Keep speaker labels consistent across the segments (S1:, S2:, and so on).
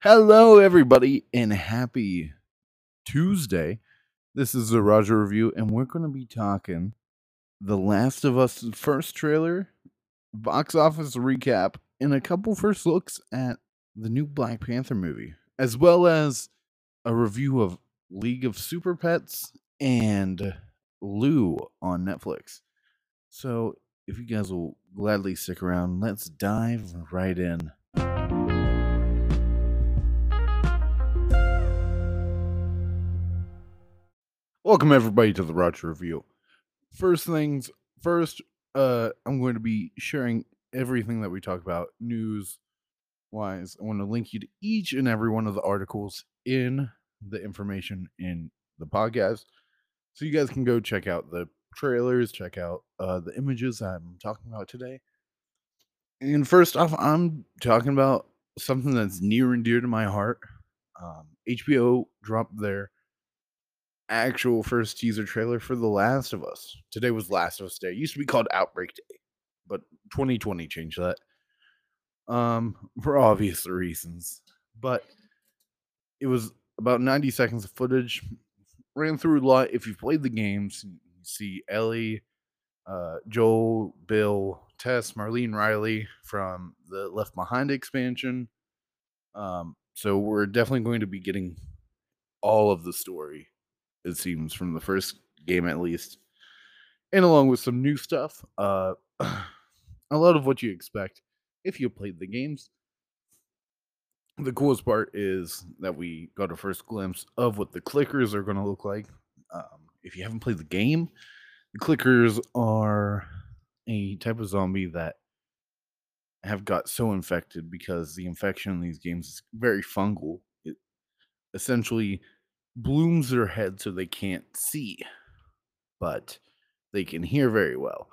S1: Hello, everybody, and happy Tuesday. This is the Roger Review, and we're going to be talking The Last of Us first trailer, box office recap, and a couple first looks at the new Black Panther movie, as well as a review of League of Super Pets and Lou on Netflix. So, if you guys will gladly stick around, let's dive right in. Welcome everybody to the Roger Review. First things first, uh, I'm going to be sharing everything that we talk about news wise. I want to link you to each and every one of the articles in the information in the podcast, so you guys can go check out the trailers, check out uh, the images I'm talking about today. And first off, I'm talking about something that's near and dear to my heart. Um, HBO dropped their actual first teaser trailer for The Last of Us. Today was Last of Us Day. It used to be called Outbreak Day, but 2020 changed that. Um, for obvious reasons. But it was about 90 seconds of footage. Ran through a lot. If you've played the games, you see Ellie, uh, Joel, Bill, Tess, Marlene Riley from the Left Behind expansion. Um, so we're definitely going to be getting all of the story it seems, from the first game at least. And along with some new stuff, uh, a lot of what you expect if you played the games. The coolest part is that we got a first glimpse of what the clickers are going to look like. Um, if you haven't played the game, the clickers are a type of zombie that have got so infected because the infection in these games is very fungal. It essentially blooms their head so they can't see, but they can hear very well.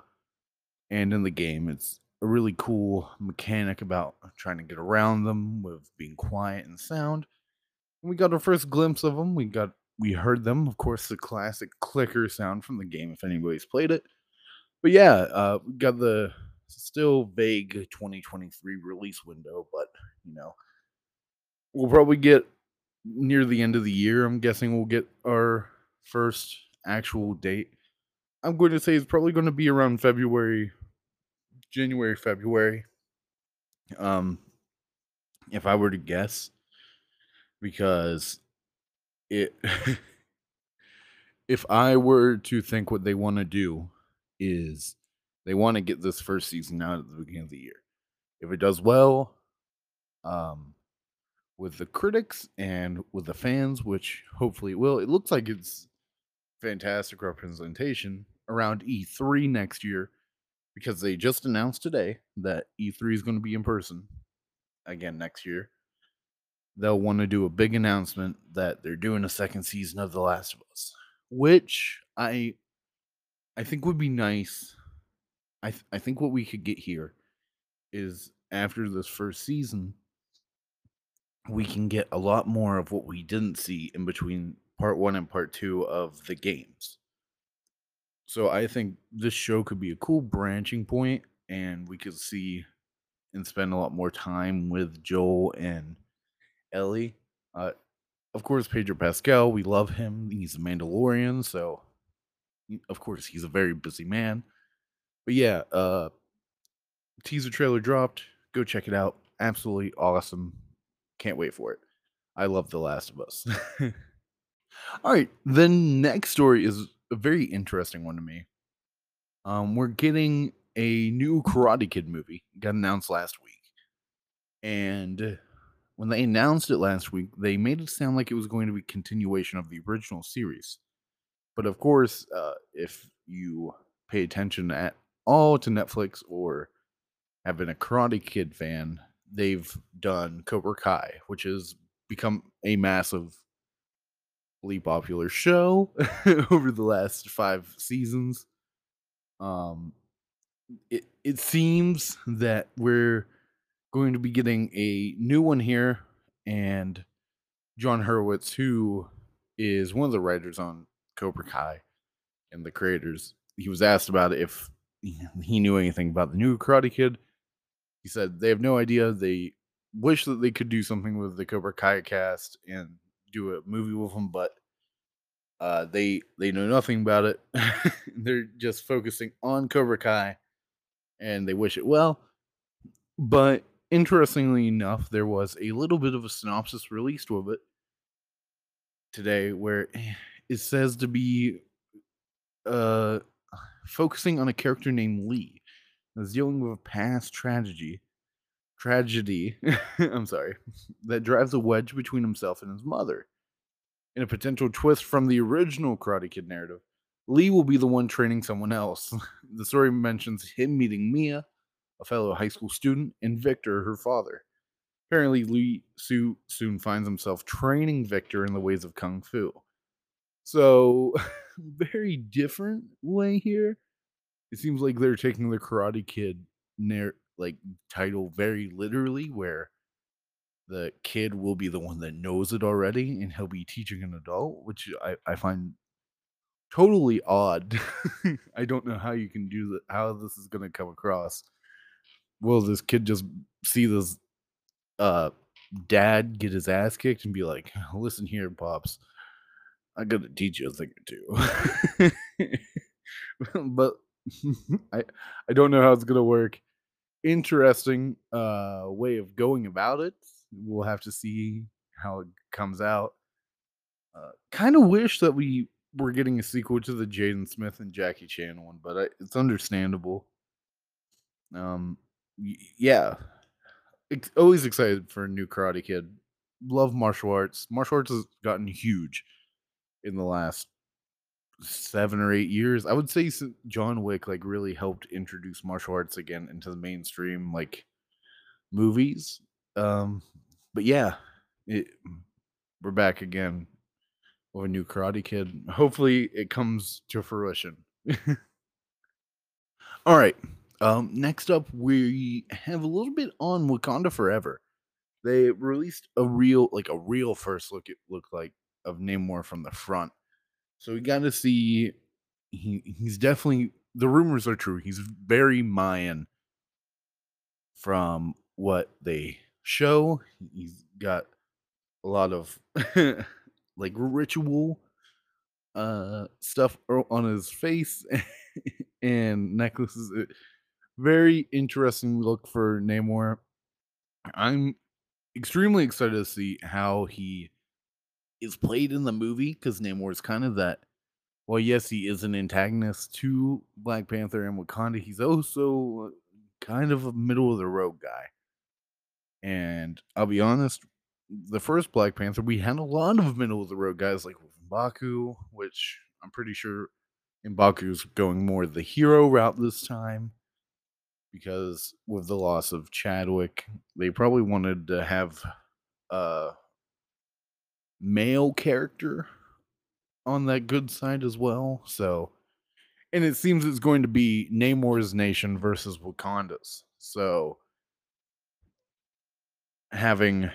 S1: And in the game, it's a really cool mechanic about trying to get around them with being quiet and sound. And we got our first glimpse of them. We got we heard them, of course, the classic clicker sound from the game. If anybody's played it, but yeah, uh, we got the still vague 2023 release window, but you know, we'll probably get near the end of the year. I'm guessing we'll get our first actual date. I'm going to say it's probably going to be around February, January, February. Um, if I were to guess, because it, if I were to think what they want to do is they want to get this first season out at the beginning of the year. If it does well, um, with the critics and with the fans, which hopefully it will. It looks like it's fantastic representation around E3 next year because they just announced today that E3 is going to be in person again next year. They'll want to do a big announcement that they're doing a second season of The Last of Us, which I I think would be nice. I th- I think what we could get here is after this first season we can get a lot more of what we didn't see in between part one and part two of the games. So I think this show could be a cool branching point, and we could see and spend a lot more time with Joel and Ellie. Uh, of course, Pedro Pascal, we love him. He's a Mandalorian, so of course he's a very busy man. But yeah, uh, teaser trailer dropped. Go check it out. Absolutely awesome. Can't wait for it. I love The Last of Us. All right, the next story is a very interesting one to me. Um, we're getting a new Karate Kid movie. Got announced last week, and when they announced it last week, they made it sound like it was going to be continuation of the original series. But of course, uh, if you pay attention at all to Netflix or have been a Karate Kid fan, they've done Cobra Kai, which has become a massively popular show over the last five seasons. Um, it it seems that we're going to be getting a new one here, and Jon Hurwitz, who is one of the writers on Cobra Kai and the creators, he was asked about if he knew anything about the new Karate Kid he said they have no idea. They wish that they could do something with the Cobra Kai cast and do a movie with them, but uh, they they know nothing about it. They're just focusing on Cobra Kai, and they wish it well. But interestingly enough, there was a little bit of a synopsis released with it today, where it says to be uh focusing on a character named Lee that's dealing with a past tragedy tragedy i'm sorry that drives a wedge between himself and his mother in a potential twist from the original karate kid narrative. Lee will be the one training someone else. The story mentions him meeting mia a fellow high school student and victor her father. Apparently lee Su soon finds himself training victor in the ways of kung fu. So very different way here it seems like they're taking the karate kid like title very literally where the kid will be the one that knows it already and he'll be teaching an adult which i, I find totally odd. I don't know how you can do that how this is going to come across. Will this kid just see this uh dad get his ass kicked and be like listen here pops. I gotta teach you a thing or two. But i i don't know how it's gonna work interesting uh way of going about it. We'll have to see how it comes out. Uh, kind of wish that we were getting a sequel to the Jaden Smith and Jackie Chan one, but I, it's understandable. Um, y- yeah, always excited for a new Karate Kid. Love martial arts. Martial arts has gotten huge in the last seven or eight years. I would say John Wick like really helped introduce martial arts again into the mainstream like movies. Um, but yeah, it, we're back again with a new Karate Kid. Hopefully, it comes to fruition. All right. Um, next up, we have a little bit on Wakanda Forever. They released a real, like a real first look. It looked like of Namor from the front. So we got to see. He he's definitely the rumors are true. He's very Mayan from what they show. He's got a lot of like ritual uh stuff on his face and necklaces. Uh, Very interesting look for Namor. I'm extremely excited to see how he is played in the movie because Namor is kind of that. Well, yes, he is an antagonist to Black Panther and Wakanda. He's also kind of a middle of the road guy. And I'll be honest, the first Black Panther, we had a lot of middle of the road guys like Mbaku, which I'm pretty sure Mbaku's going more the hero route this time because with the loss of Chadwick, they probably wanted to have a male character on that good side as well. So, and it seems it's going to be Namor's nation versus Wakanda's. So, having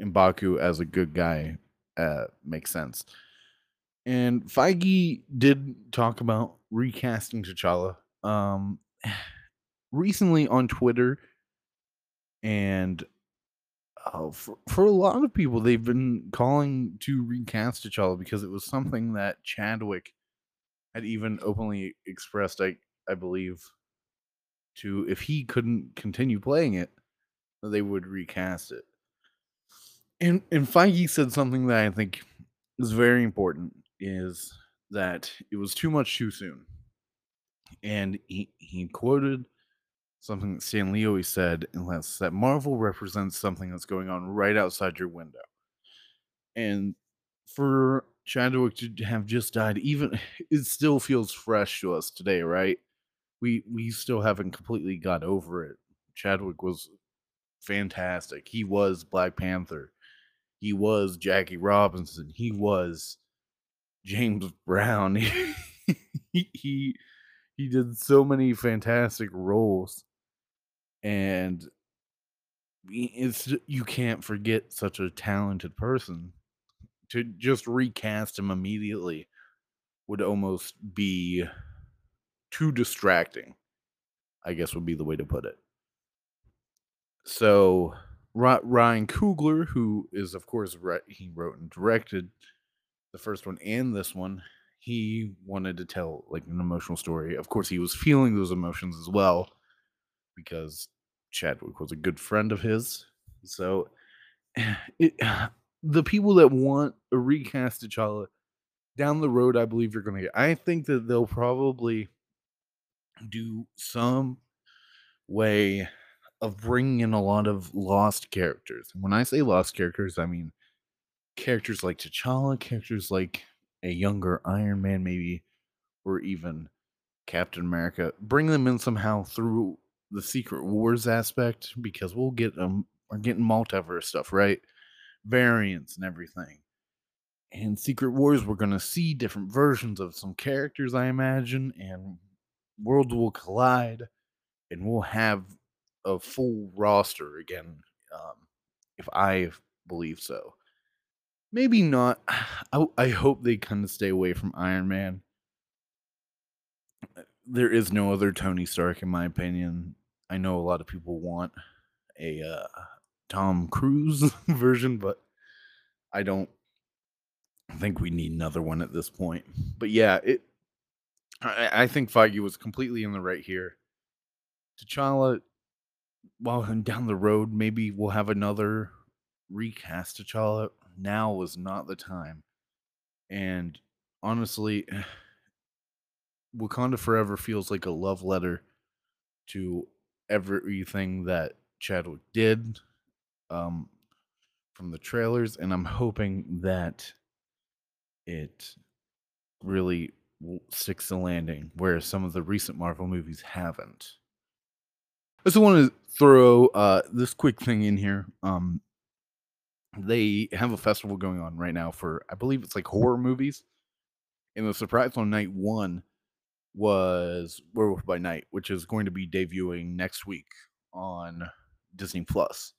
S1: Mbaku as a good guy uh, makes sense. And Feige did talk about recasting T'Challa um, recently on Twitter, and uh, for, for a lot of people, they've been calling to recast T'Challa because it was something that Chadwick had even openly expressed, I I believe, to if he couldn't continue playing it, they would recast it. And and Feige said something that I think is very important is that it was too much too soon. And he, he quoted something that Stan Lee always said, unless that Marvel represents something that's going on right outside your window. And for Chadwick to have just died, even it still feels fresh to us today, right? We we still haven't completely got over it. Chadwick was fantastic. He was Black Panther. He was Jackie Robinson. He was James Brown. he, he he did so many fantastic roles and it's you can't forget such a talented person to just recast him immediately would almost be too distracting i guess would be the way to put it so Ryan Coogler, who is of course he wrote and directed the first one and this one, he wanted to tell like an emotional story. Of course, he was feeling those emotions as well because Chadwick was a good friend of his. So it, the people that want a recast T'Challa down the road, I believe you're going to get. I think that they'll probably do some way of bringing in a lot of lost characters. When I say lost characters, I mean characters like T'Challa, characters like a younger Iron Man, maybe, or even Captain America. Bring them in somehow through the Secret Wars aspect because we'll get them. We're getting multiverse stuff, right? Variants and everything. And Secret Wars, we're gonna see different versions of some characters, I imagine, and worlds will collide, and we'll have a full roster again. Um, if I believe so. Maybe not. I, I hope they kind of stay away from Iron Man. There is no other Tony Stark, in my opinion. I know a lot of people want a uh, Tom Cruise version, but I don't think we need another one at this point. But yeah, it. I, I think Feige was completely in the right here. T'Challa, well, down the road, maybe we'll have another recast T'Challa. Now was not the time. And honestly, Wakanda Forever feels like a love letter to everything that Chadwick did um, from the trailers, and I'm hoping that it really sticks the landing where some of the recent Marvel movies haven't. I just want to throw uh, this quick thing in here. Um, they have a festival going on right now for, I believe it's like horror movies. And the surprise on night one was Werewolf by Night, which is going to be debuting next week on Disney Plus.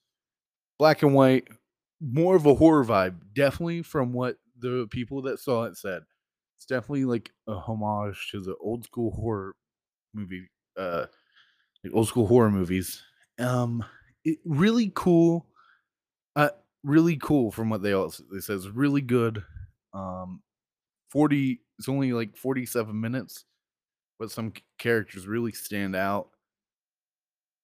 S1: Black and white, more of a horror vibe, definitely from what the people that saw it said. It's definitely like a homage to the old school horror movie, uh, old school horror movies. Um, it, really cool, uh, really cool from what they all they says really good. Um, forty, it's only like forty seven minutes but some characters really stand out.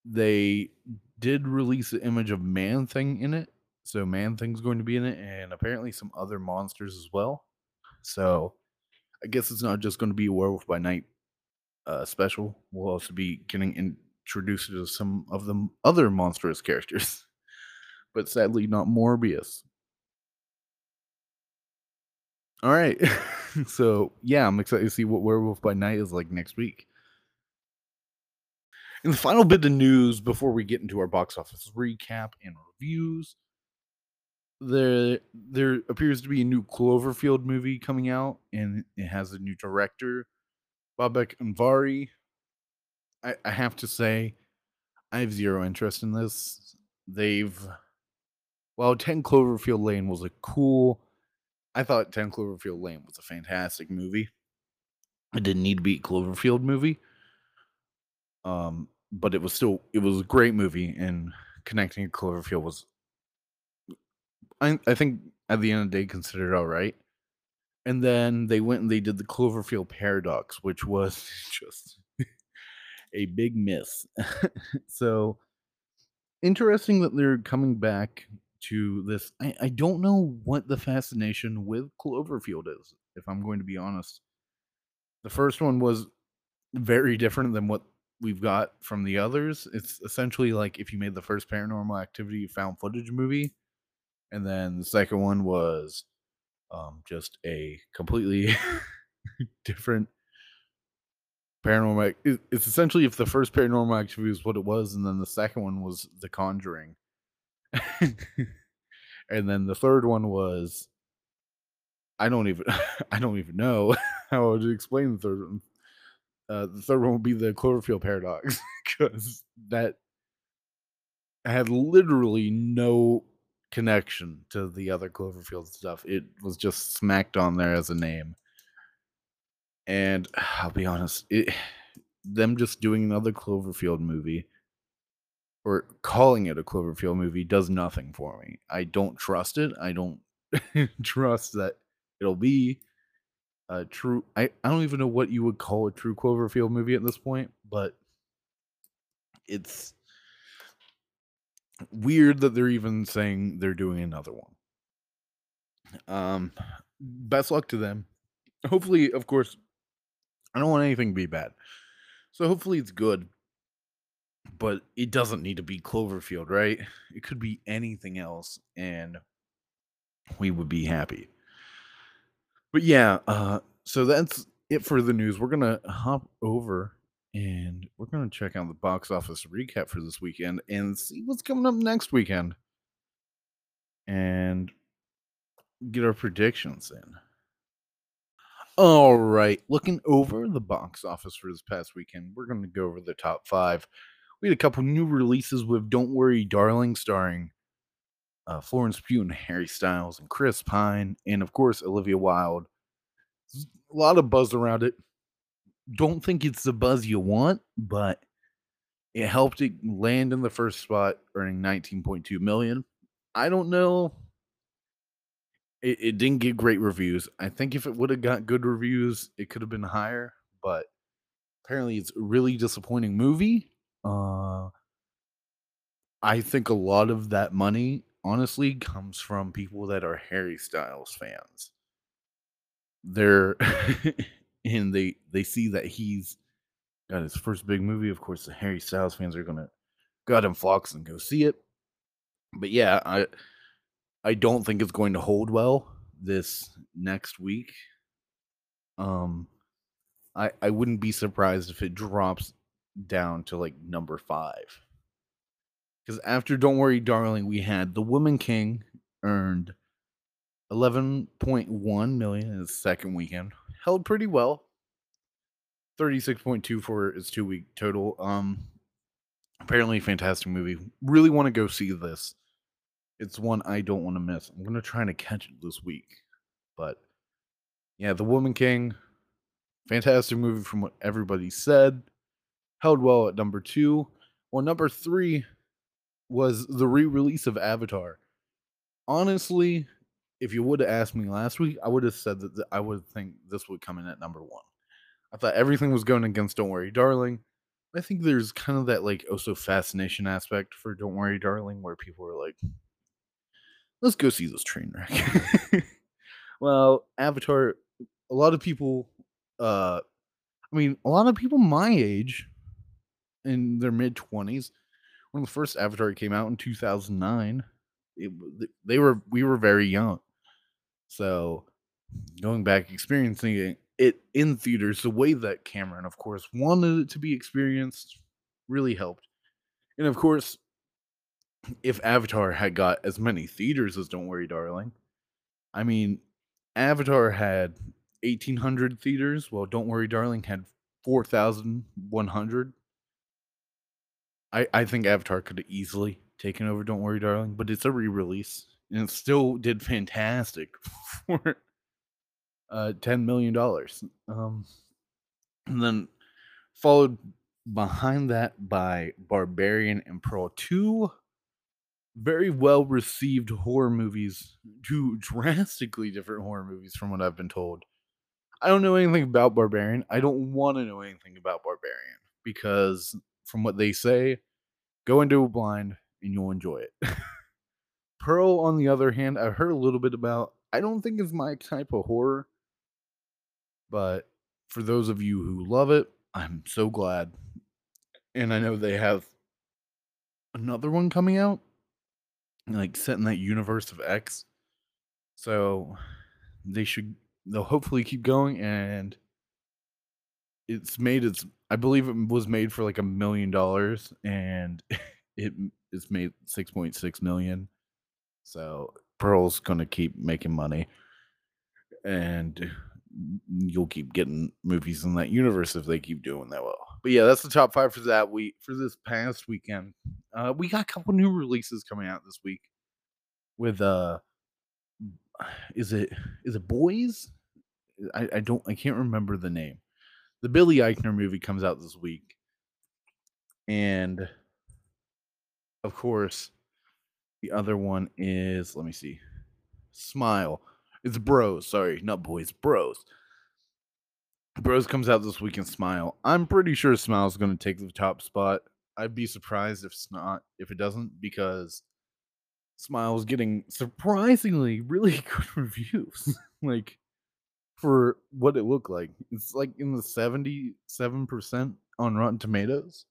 S1: They did release the image of Man Thing in it. So Man Thing's going to be in it, and apparently some other monsters as well. So I guess it's not just going to be a Werewolf by Night uh, special. We'll also be getting introduced to some of the other monstrous characters, but sadly not Morbius. All right. so yeah, I'm excited to see what Werewolf by Night is like next week. And the final bit of news before we get into our box office recap and reviews, there there appears to be a new Cloverfield movie coming out, and it has a new director, Babak Anvari. I, I have to say, I have zero interest in this. They've while 10 Cloverfield Lane was a cool I thought 10 Cloverfield Lane was a fantastic movie. It didn't need to be a Cloverfield movie. Um, but it was still it was a great movie and connecting Cloverfield was I I think at the end of the day considered all right. And then they went and they did the Cloverfield Paradox, which was just a big miss. so interesting that they're coming back to this. I, I don't know what the fascination with Cloverfield is, if I'm going to be honest. The first one was very different than what we've got from the others. It's essentially like if you made the first paranormal activity found footage movie, and then the second one was um, just a completely different paranormal. It's essentially if the first paranormal activity was what it was, and then the second one was The Conjuring. and then the third one was I don't even I don't even know how to explain the third one. Uh, the third one would be the Cloverfield paradox because that had literally no connection to the other Cloverfield stuff. It was just smacked on there as a name. And I'll be honest, it them just doing another Cloverfield movie or calling it a Cloverfield movie does nothing for me. I don't trust it. I don't trust that it'll be a true I, I don't even know what you would call a true Cloverfield movie at this point, but it's weird that they're even saying they're doing another one. Um best luck to them. Hopefully, of course, I don't want anything to be bad. So hopefully it's good. But it doesn't need to be Cloverfield, right? It could be anything else and we would be happy. But yeah, uh so that's it for the news. We're to hop over and we're to check out the box office recap for this weekend and see what's coming up next weekend. And get our predictions in. All right, looking over the box office for this past weekend, we're going to go over the top five. We had a couple new releases with "Don't Worry, Darling," starring uh, Florence Pugh and Harry Styles and Chris Pine, and of course Olivia Wilde. A lot of buzz around it. Don't think it's the buzz you want, but it helped it land in the first spot, earning 19.2 million. I don't know it, it didn't get great reviews. I think if it would have got good reviews, it could have been higher. But apparently, it's a really disappointing movie. Uh, I think a lot of that money, honestly, comes from people that are Harry Styles fans. They're and they they see that he's got his first big movie. Of course, the Harry Styles fans are gonna go and flocks and go see it. But yeah, I I don't think it's going to hold well this next week. Um, I I wouldn't be surprised if it drops down to like number five. Because after Don't Worry, Darling, we had The Woman King earned 11.1 million in its second weekend. Held pretty well. 36.2 for its two week total. Um apparently fantastic movie. Really want to go see this it's one I don't want to miss. I'm gonna try to catch it this week. But yeah, The Woman King, fantastic movie from what everybody said. Held well at number two. Well, number three was the re-release of Avatar. Honestly, if you would have asked me last week, I would have said that I would think this would come in at number one. I thought everything was going against Don't Worry, Darling. I think there's kind of that like also fascination aspect for Don't Worry, Darling, where people are like, let's go see this train wreck. well, Avatar, a lot of people, uh, I mean, a lot of people my age in their mid 20s, when the first Avatar came out in 2009, it, they were, we were very young. So going back, experiencing it, it in theaters, the way that Cameron, of course, wanted it to be experienced really helped. And of course, if Avatar had got as many theaters as Don't Worry, Darling, I mean, Avatar had 1,800 theaters, while Don't Worry, Darling had 4,100. I, I think Avatar could have easily taken over Don't Worry, Darling, but it's a re release and it still did fantastic for uh, $10 million. Um, and then followed behind that by Barbarian and Pearl 2 very well received horror movies, two drastically different horror movies from what I've been told. I don't know anything about Barbarian. I don't want to know anything about Barbarian because from what they say, go into a blind and you'll enjoy it. Pearl, on the other hand, I've heard a little bit about. I don't think it's my type of horror, but for those of you who love it, I'm so glad. And I know they have another one coming out like set in that universe of X. So they should they'll hopefully keep going and it's made its I believe it was made for like a million dollars and it it's made 6.6 million. So Pearl's going to keep making money and you'll keep getting movies in that universe if they keep doing that well. But yeah, that's the top 5 for that week for this past weekend. Uh, we got a couple new releases coming out this week with uh is it is it boys I, I don't i can't remember the name the billy eichner movie comes out this week and of course, the other one is let me see. Smile. It's Bros, sorry, not boys, Bros. Bros comes out this week in Smile. I'm pretty sure Smile's going to take the top spot. I'd be surprised if it's not, if it doesn't, because Smile's getting surprisingly really good reviews. like for what it looked like, it's like in the 77% on Rotten Tomatoes,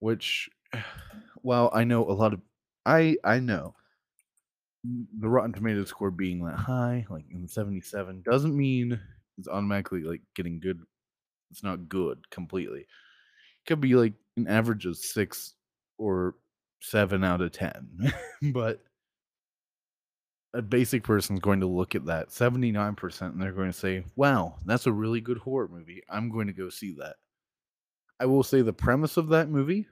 S1: which, well, I know a lot of, I I know the Rotten Tomatoes score being that high, like in 77, doesn't mean it's automatically like getting good. It's not good completely. It could be like an average of six or seven out of ten, but a basic person is going to look at that 79% and they're going to say, Wow, that's a really good horror movie. I'm going to go see that. I will say the premise of that movie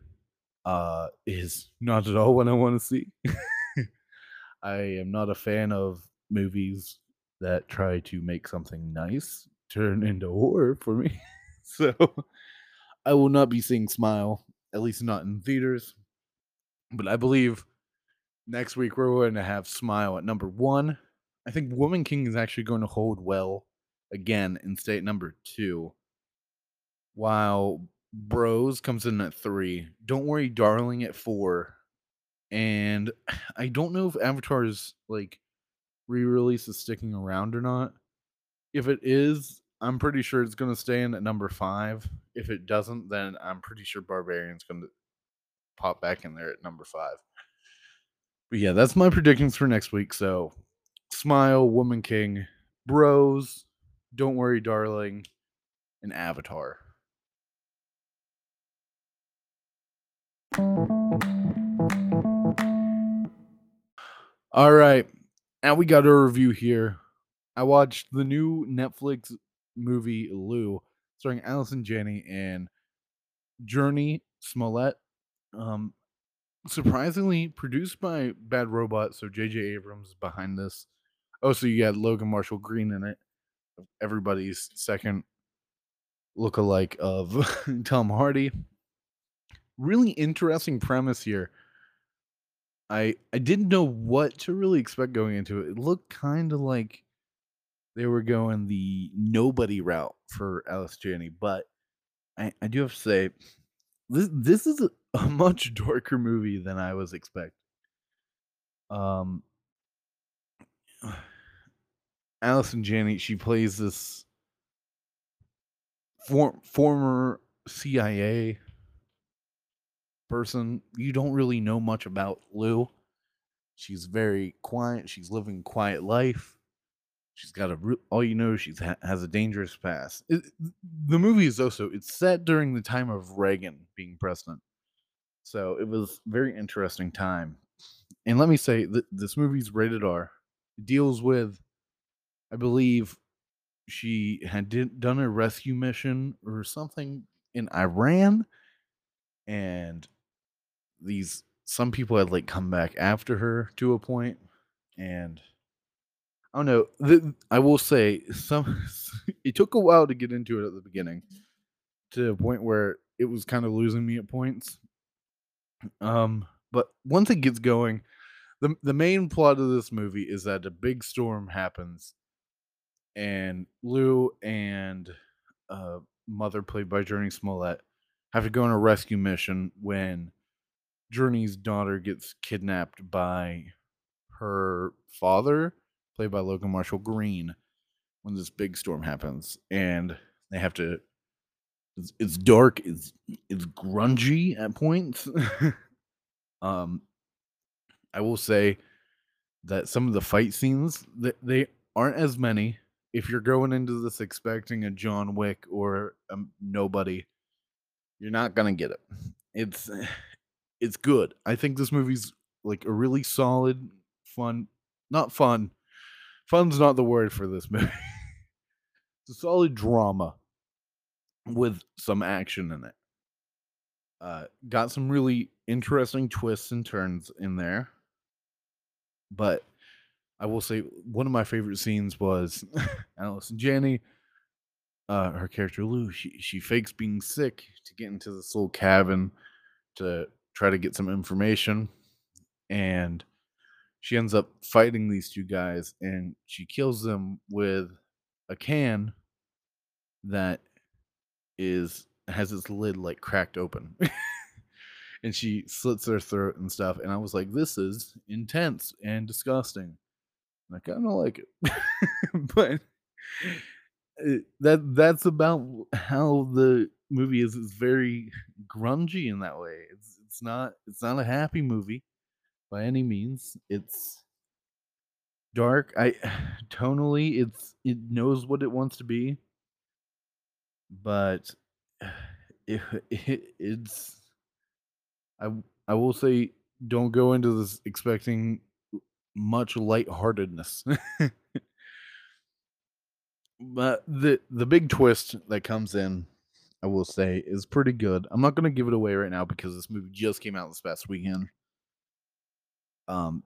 S1: uh, is not at all what I want to see. I am not a fan of movies that try to make something nice turn into horror for me. so I will not be seeing Smile, at least not in theaters. But I believe next week we're going to have Smile at number one. I think Woman King is actually going to hold well again in state number two. While Bros comes in at three. Don't worry, darling, at four. And I don't know if Avatar's like re-release is sticking around or not. If it is, I'm pretty sure it's going to stay in at number five. If it doesn't, then I'm pretty sure Barbarian's going to pop back in there at number five. But yeah, that's my predictions for next week. So, Smile, Woman King, Bros, Don't Worry, Darling, and Avatar. All right. Now we got a review here. I watched the new Netflix movie Lou, starring Allison Janney and Jurnee Smollett. Um, surprisingly produced by Bad Robot, so J.J. Abrams behind this. Oh, so you got Logan Marshall Green in it, everybody's second look-alike of Tom Hardy. Really interesting premise here. I I didn't know what to really expect going into it. It looked kind of like they were going the nobody route for Alice Janney, but I, I do have to say this this is a, a much darker movie than I was expecting. Um, Allison Janney, she plays this for, former CIA person. You don't really know much about Lou. She's very quiet. She's living quiet life. She's got a all you know. She's ha- has a dangerous past. It, the movie is also it's set during the time of Reagan being president, so it was very interesting time. And let me say that this movie's rated R. It deals with, I believe, she had did, done a rescue mission or something in Iran, and these some people had like come back after her to a point, and I don't know. The, I will say some. It took a while to get into it at the beginning, mm-hmm. to a point where it was kind of losing me at points. Um, but once it gets going, the the main plot of this movie is that a big storm happens, and Lou and uh, mother, played by Jurnee Smollett, have to go on a rescue mission when Jurnee's daughter gets kidnapped by her father played by Logan Marshall Green, when this big storm happens, and they have to. It's, it's dark. It's it's grungy at points. um, I will say that some of the fight scenes that they aren't as many. If you're going into this expecting a John Wick or nobody, you're not gonna get it. It's it's good. I think this movie's like a really solid, fun, not fun, fun's not the word for this movie. it's a solid drama with some action in it. Uh, got some really interesting twists and turns in there. But I will say one of my favorite scenes was Allison Janney, uh, her character Lou. She she fakes being sick to get into this little cabin to try to get some information and she ends up fighting these two guys and she kills them with a can that is has its lid like cracked open. And she slits her throat and stuff and i was like this is intense and disgusting. I kind of like it. But it, that that's about how the movie is it's very grungy in that way. It's it's not it's not a happy movie by any means. It's dark. I tonally it's it knows what it wants to be but it, it, it's I I will say don't go into this expecting much lightheartedness. but the the big twist that comes in, I will say, is pretty good. I'm not gonna give it away right now because this movie just came out this past weekend. Um,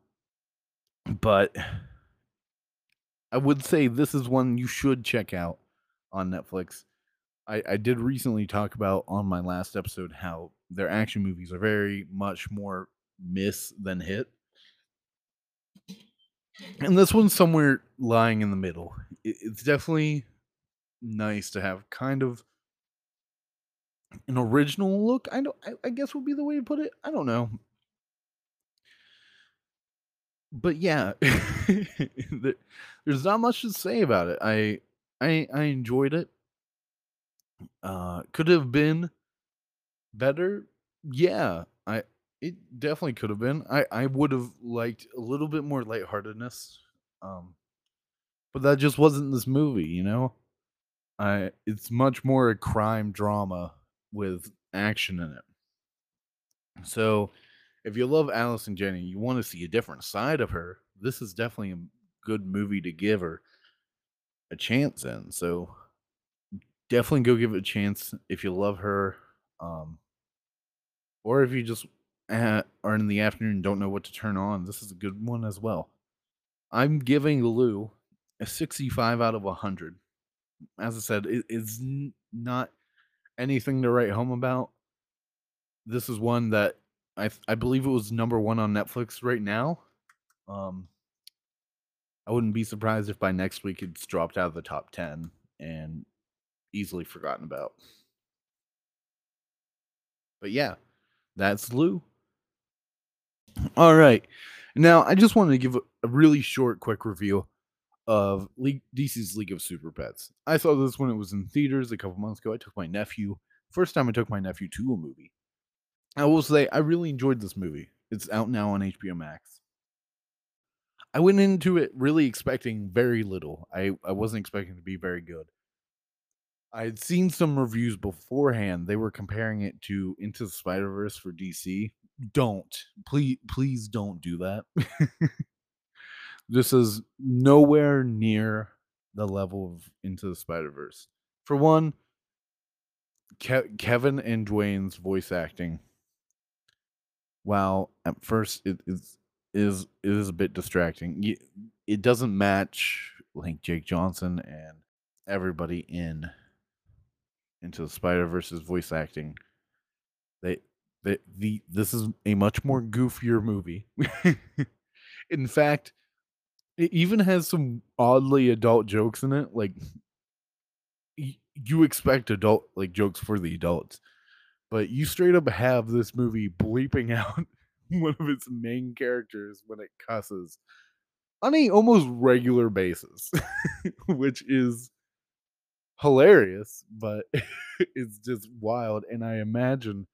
S1: but I would say this is one you should check out on Netflix. I, I did recently talk about on my last episode how their action movies are very much more miss than hit. And this one's somewhere lying in the middle. It, it's definitely nice to have kind of an original look. I don't I, I guess would be the way to put it. I don't know. But yeah, there's not much to say about it. I I I enjoyed it. Uh, could have been better. Yeah, I it definitely could have been. I I would have liked a little bit more lightheartedness. Um, but that just wasn't this movie, you know. I it's much more a crime drama with action in it. So, if you love Allison Janney, you want to see a different side of her. This is definitely a good movie to give her a chance in. So, definitely go give it a chance if you love her. Um, or if you just are in the afternoon and don't know what to turn on, this is a good one as well. I'm giving Lou a 65 out of 100. As I said, it, it's not anything to write home about. This is one that I I believe it was number one on Netflix right now. Um, I wouldn't be surprised if by next week it's dropped out of the top 10 and easily forgotten about. But yeah, that's Lou. All right. Now, I just wanted to give a, really short, quick review of League, DC's League of Super Pets. I saw this when it was in theaters a couple months ago. I took my nephew. First time I took my nephew to a movie. I will say I really enjoyed this movie. It's out now on HBO Max. I went into it really expecting very little. I, I wasn't expecting to be very good. I'd seen some reviews beforehand. They were comparing it to Into the Spider Verse for DC. Don't please, please don't do that. this is nowhere near the level of Into the Spider Verse. For one, Ke- Kevin and Dwayne's voice acting. While at first it is is is a bit distracting. It doesn't match like Jake Johnson and everybody in into the Spider Verse's voice acting. They, they, the this is a much more goofier movie. in fact, it even has some oddly adult jokes in it. Like you expect adult like jokes for the adults, but you straight up have this movie bleeping out one of its main characters when it cusses on a almost regular basis, which is hilarious, but it's just wild. And I imagine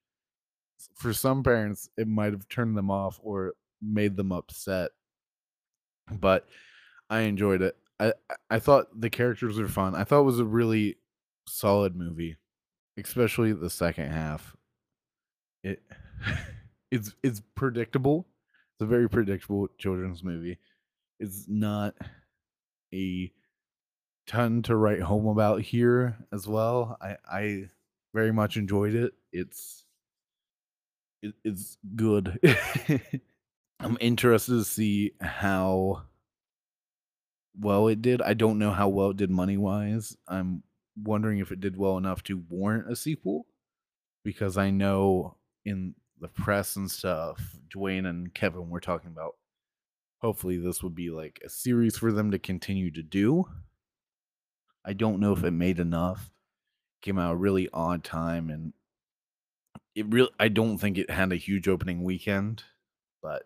S1: for some parents, it might have turned them off or made them upset. But I enjoyed it. I I thought the characters were fun. I thought it was a really solid movie, especially the second half. It it's it's predictable. It's a very predictable children's movie. It's not a ton to write home about here as well. I I very much enjoyed it. It's it, it's good. I'm interested to see how well it did. I don't know how well it did money wise. I'm wondering if it did well enough to warrant a sequel because I know in the press and stuff, Dwayne and Kevin were talking about hopefully this would be like a series for them to continue to do. I don't know if it made enough. Came out a really odd time and it really I don't think it had a huge opening weekend, but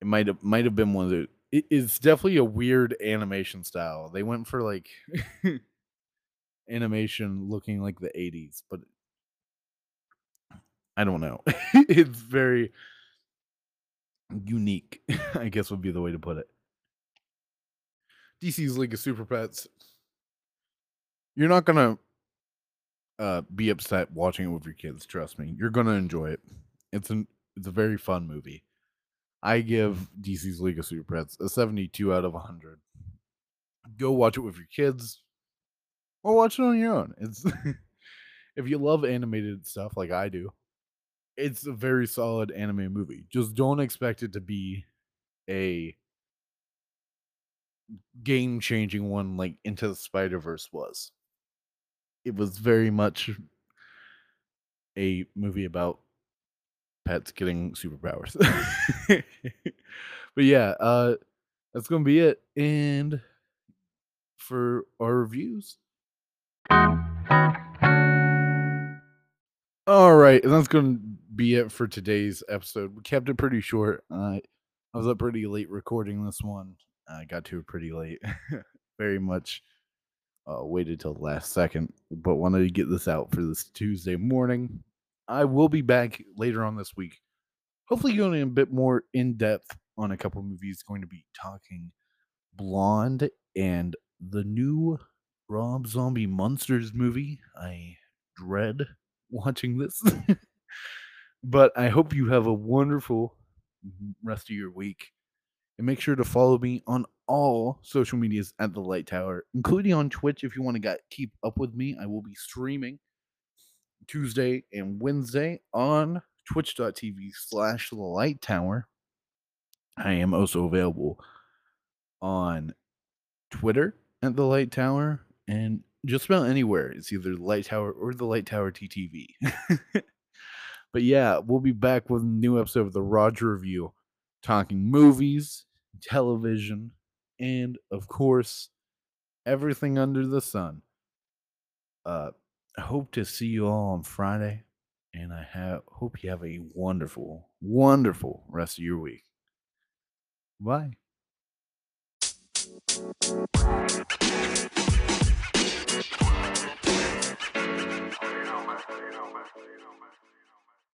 S1: it might have might have been one of the it, it's definitely a weird animation style. They went for like animation looking like the 80s, but I don't know. it's very unique, I guess would be the way to put it. DC's League of Super Pets. You're not gonna uh, be upset watching it with your kids. Trust me, you're gonna enjoy it. It's an it's a very fun movie. I give DC's League of Super Pets a 72 out of 100. Go watch it with your kids, or watch it on your own. It's if you love animated stuff like I do, it's a very solid anime movie. Just don't expect it to be a game changing one like Into the Spider Verse was. It was very much a movie about pets getting superpowers. but yeah, uh that's gonna be it. And for our reviews. All right, and that's gonna be it for today's episode. We kept it pretty short. Uh, I was up pretty late recording this one. I got to it pretty late. Very much uh, waited till the last second, but wanted to get this out for this Tuesday morning. I will be back later on this week. Hopefully, going a bit more in depth on a couple movies. Going to be talking Blonde and the new Rob Zombie Munsters movie. I dread watching this. but I hope you have a wonderful rest of your week. And make sure to follow me on all social medias at the Light Tower, including on Twitch if you want to get, keep up with me. I will be streaming Tuesday and Wednesday on twitch.tv slash the light tower. I am also available on Twitter at the light tower and just about anywhere. It's either the light tower or the light tower TTV. but yeah, we'll be back with a new episode of the Roger Review, talking movies, television, and of course, everything under the sun. Uh, I hope to see you all on Friday, and I hope you have a wonderful, wonderful rest of your week. Bye.